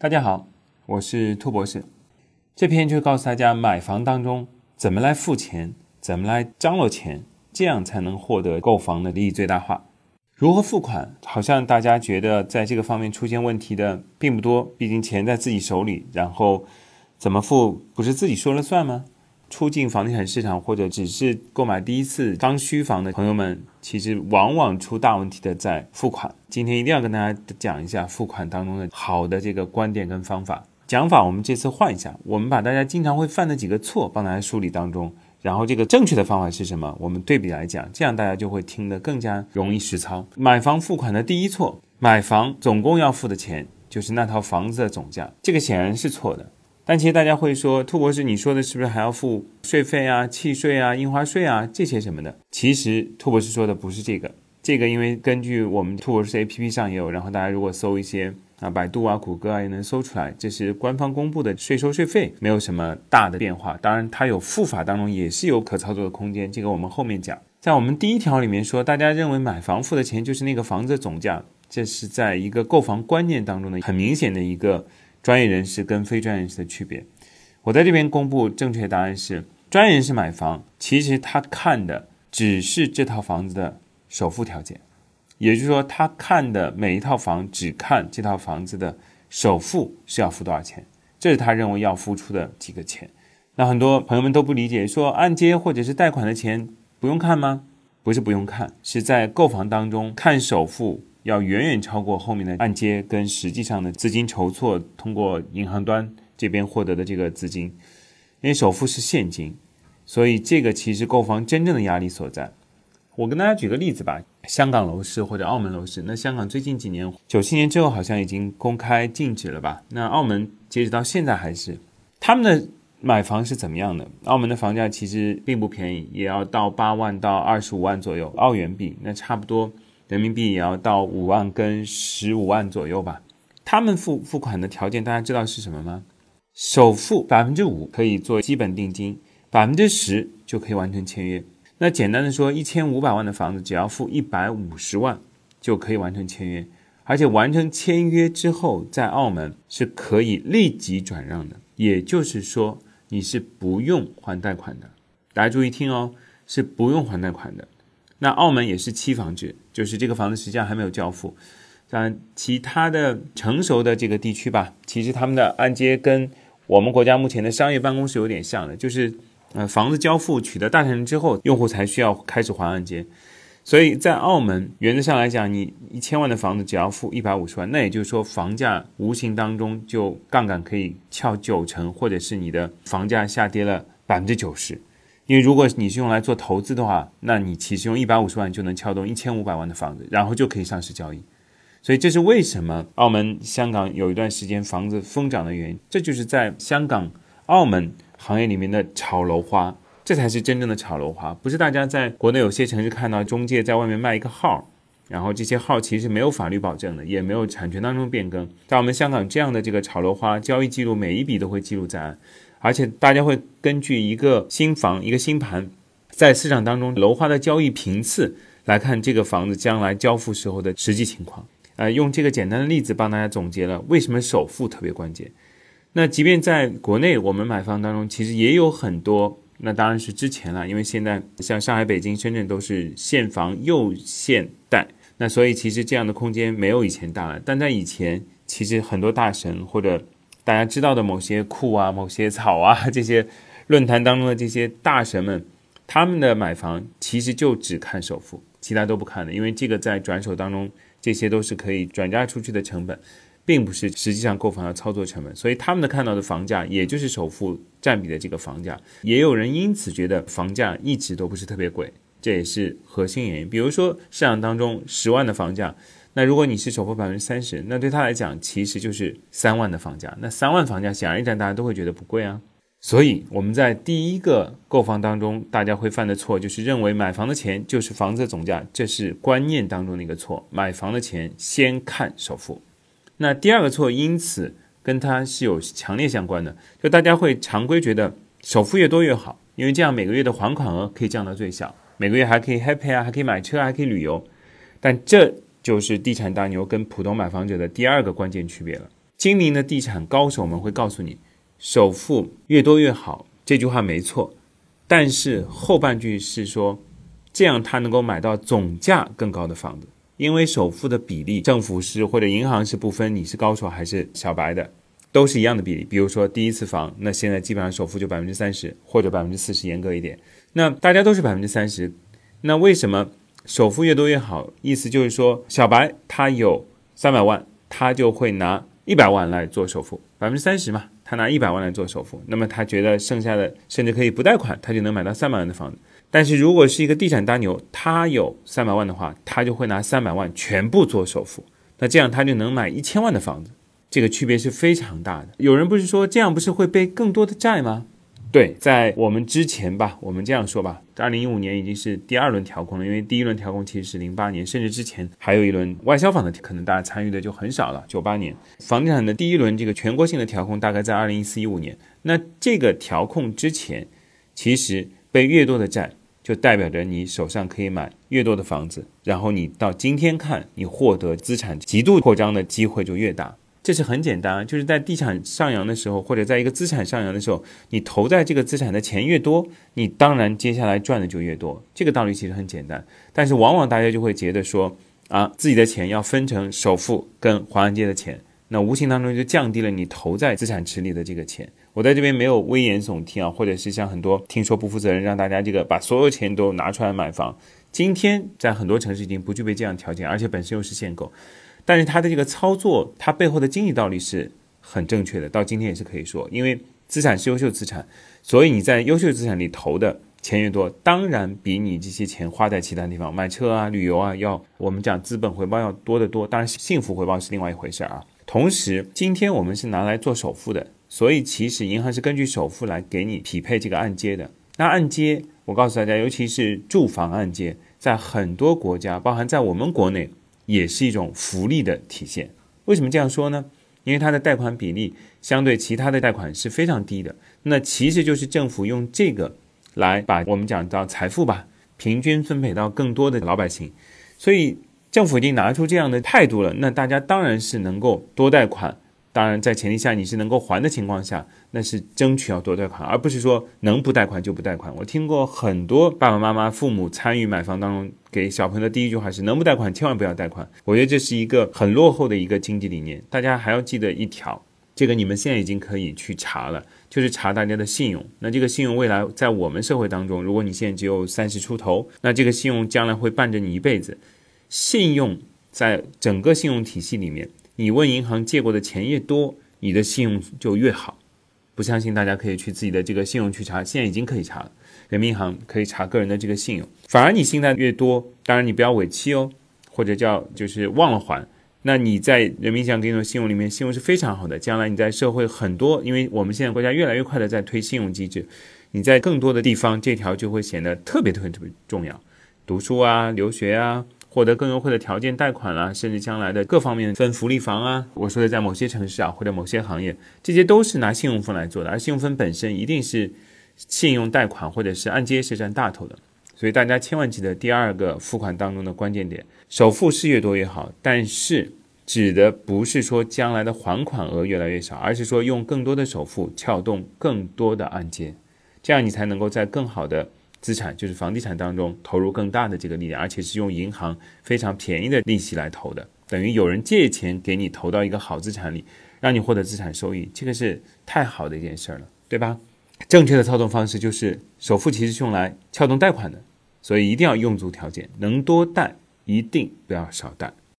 大家好，我是兔博士。这篇就告诉大家，买房当中怎么来付钱，怎么来张罗钱，这样才能获得购房的利益最大化。如何付款？好像大家觉得在这个方面出现问题的并不多，毕竟钱在自己手里。然后怎么付，不是自己说了算吗？出境房地产市场或者只是购买第一次刚需房的朋友们，其实往往出大问题的在付款。今天一定要跟大家讲一下付款当中的好的这个观点跟方法。讲法我们这次换一下，我们把大家经常会犯的几个错帮大家梳理当中，然后这个正确的方法是什么？我们对比来讲，这样大家就会听得更加容易实操。买房付款的第一错，买房总共要付的钱就是那套房子的总价，这个显然是错的。但其实大家会说，兔博士，你说的是不是还要付税费啊、契税啊、印花税啊这些什么的？其实兔博士说的不是这个，这个因为根据我们兔博士 A P P 上也有，然后大家如果搜一些啊，百度啊、谷歌啊也能搜出来，这是官方公布的税收税费，没有什么大的变化。当然，它有付法当中也是有可操作的空间，这个我们后面讲。在我们第一条里面说，大家认为买房付的钱就是那个房子总价，这是在一个购房观念当中的很明显的一个。专业人士跟非专业人士的区别，我在这边公布正确答案是：专业人士买房，其实他看的只是这套房子的首付条件，也就是说，他看的每一套房只看这套房子的首付是要付多少钱，这是他认为要付出的几个钱。那很多朋友们都不理解，说按揭或者是贷款的钱不用看吗？不是不用看，是在购房当中看首付。要远远超过后面的按揭跟实际上的资金筹措，通过银行端这边获得的这个资金，因为首付是现金，所以这个其实购房真正的压力所在。我跟大家举个例子吧，香港楼市或者澳门楼市。那香港最近几年，九七年之后好像已经公开禁止了吧？那澳门截止到现在还是他们的买房是怎么样的？澳门的房价其实并不便宜，也要到八万到二十五万左右澳元币，那差不多。人民币也要到五万跟十五万左右吧。他们付付款的条件，大家知道是什么吗？首付百分之五可以做基本定金，百分之十就可以完成签约。那简单的说，一千五百万的房子，只要付一百五十万就可以完成签约，而且完成签约之后，在澳门是可以立即转让的，也就是说你是不用还贷款的。大家注意听哦，是不用还贷款的。那澳门也是期房制，就是这个房子实际上还没有交付。但其他的成熟的这个地区吧，其实他们的按揭跟我们国家目前的商业办公室有点像的，就是呃房子交付取得大产权之后，用户才需要开始还按揭。所以在澳门原则上来讲，你一千万的房子只要付一百五十万，那也就是说房价无形当中就杠杆可以翘九成，或者是你的房价下跌了百分之九十。因为如果你是用来做投资的话，那你其实用一百五十万就能撬动一千五百万的房子，然后就可以上市交易。所以这是为什么澳门、香港有一段时间房子疯涨的原因。这就是在香港、澳门行业里面的炒楼花，这才是真正的炒楼花，不是大家在国内有些城市看到中介在外面卖一个号，然后这些号其实没有法律保证的，也没有产权当中变更。在我们香港这样的这个炒楼花交易记录，每一笔都会记录在案。而且大家会根据一个新房、一个新盘，在市场当中楼花的交易频次来看这个房子将来交付时候的实际情况。呃，用这个简单的例子帮大家总结了为什么首付特别关键。那即便在国内，我们买房当中其实也有很多，那当然是之前了，因为现在像上海、北京、深圳都是现房又现贷，那所以其实这样的空间没有以前大了。但在以前，其实很多大神或者大家知道的某些库啊、某些草啊，这些论坛当中的这些大神们，他们的买房其实就只看首付，其他都不看的，因为这个在转手当中，这些都是可以转嫁出去的成本，并不是实际上购房的操作成本，所以他们的看到的房价也就是首付占比的这个房价。也有人因此觉得房价一直都不是特别贵，这也是核心原因。比如说市场当中十万的房价。那如果你是首付百分之三十，那对他来讲其实就是三万的房价。那三万房价显而易见，大家都会觉得不贵啊。所以我们在第一个购房当中，大家会犯的错就是认为买房的钱就是房子的总价，这是观念当中的一个错。买房的钱先看首付。那第二个错，因此跟它是有强烈相关的，就大家会常规觉得首付越多越好，因为这样每个月的还款额可以降到最小，每个月还可以 happy 啊，还可以买车，还可以旅游。但这就是地产大牛跟普通买房者的第二个关键区别了。精明的地产高手们会告诉你，首付越多越好，这句话没错。但是后半句是说，这样他能够买到总价更高的房子，因为首付的比例，政府是或者银行是不分你是高手还是小白的，都是一样的比例。比如说第一次房，那现在基本上首付就百分之三十或者百分之四十，严格一点，那大家都是百分之三十。那为什么首付越多越好？意思就是说，小白他有三百万，他就会拿一百万来做首付，百分之三十嘛。他拿一百万来做首付，那么他觉得剩下的甚至可以不贷款，他就能买到三百万的房子。但是如果是一个地产大牛，他有三百万的话，他就会拿三百万全部做首付，那这样他就能买一千万的房子。这个区别是非常大的。有人不是说这样不是会背更多的债吗？对，在我们之前吧，我们这样说吧，二零一五年已经是第二轮调控了，因为第一轮调控其实是零八年，甚至之前还有一轮外销房的，可能大家参与的就很少了。九八年房地产的第一轮这个全国性的调控大概在二零一四一五年，那这个调控之前，其实背越多的债，就代表着你手上可以买越多的房子，然后你到今天看，你获得资产极度扩张的机会就越大。这是很简单，就是在地产上扬的时候，或者在一个资产上扬的时候，你投在这个资产的钱越多，你当然接下来赚的就越多。这个道理其实很简单，但是往往大家就会觉得说，啊，自己的钱要分成首付跟还按揭的钱，那无形当中就降低了你投在资产池里的这个钱。我在这边没有危言耸听啊，或者是像很多听说不负责任，让大家这个把所有钱都拿出来买房。今天在很多城市已经不具备这样条件，而且本身又是限购。但是它的这个操作，它背后的经济道理是很正确的，到今天也是可以说，因为资产是优秀资产，所以你在优秀资产里投的钱越多，当然比你这些钱花在其他地方买车啊、旅游啊，要我们讲资本回报要多得多。当然，幸福回报是另外一回事啊。同时，今天我们是拿来做首付的，所以其实银行是根据首付来给你匹配这个按揭的。那按揭，我告诉大家，尤其是住房按揭，在很多国家，包含在我们国内。也是一种福利的体现。为什么这样说呢？因为它的贷款比例相对其他的贷款是非常低的。那其实就是政府用这个来把我们讲到财富吧，平均分配到更多的老百姓。所以政府已经拿出这样的态度了，那大家当然是能够多贷款。当然，在前提下你是能够还的情况下，那是争取要多贷款，而不是说能不贷款就不贷款。我听过很多爸爸妈妈、父母参与买房当中，给小朋友的第一句话是：能不贷款千万不要贷款。我觉得这是一个很落后的一个经济理念。大家还要记得一条，这个你们现在已经可以去查了，就是查大家的信用。那这个信用未来在我们社会当中，如果你现在只有三十出头，那这个信用将来会伴着你一辈子。信用在整个信用体系里面。你问银行借过的钱越多，你的信用就越好。不相信，大家可以去自己的这个信用去查，现在已经可以查了。人民银行可以查个人的这个信用。反而你信贷越多，当然你不要尾期哦，或者叫就是忘了还。那你在人民银行给你的信用里面，信用是非常好的。将来你在社会很多，因为我们现在国家越来越快的在推信用机制，你在更多的地方这条就会显得特别特别特别重要。读书啊，留学啊。获得更优惠的条件贷款啦，甚至将来的各方面分福利房啊，我说的在某些城市啊或者某些行业，这些都是拿信用分来做的，而信用分本身一定是信用贷款或者是按揭是占大头的，所以大家千万记得第二个付款当中的关键点，首付是越多越好，但是指的不是说将来的还款额越来越少，而是说用更多的首付撬动更多的按揭，这样你才能够在更好的。资产就是房地产当中投入更大的这个力量，而且是用银行非常便宜的利息来投的，等于有人借钱给你投到一个好资产里，让你获得资产收益，这个是太好的一件事了，对吧？正确的操作方式就是首付其实是用来撬动贷款的，所以一定要用足条件，能多贷一定不要少贷。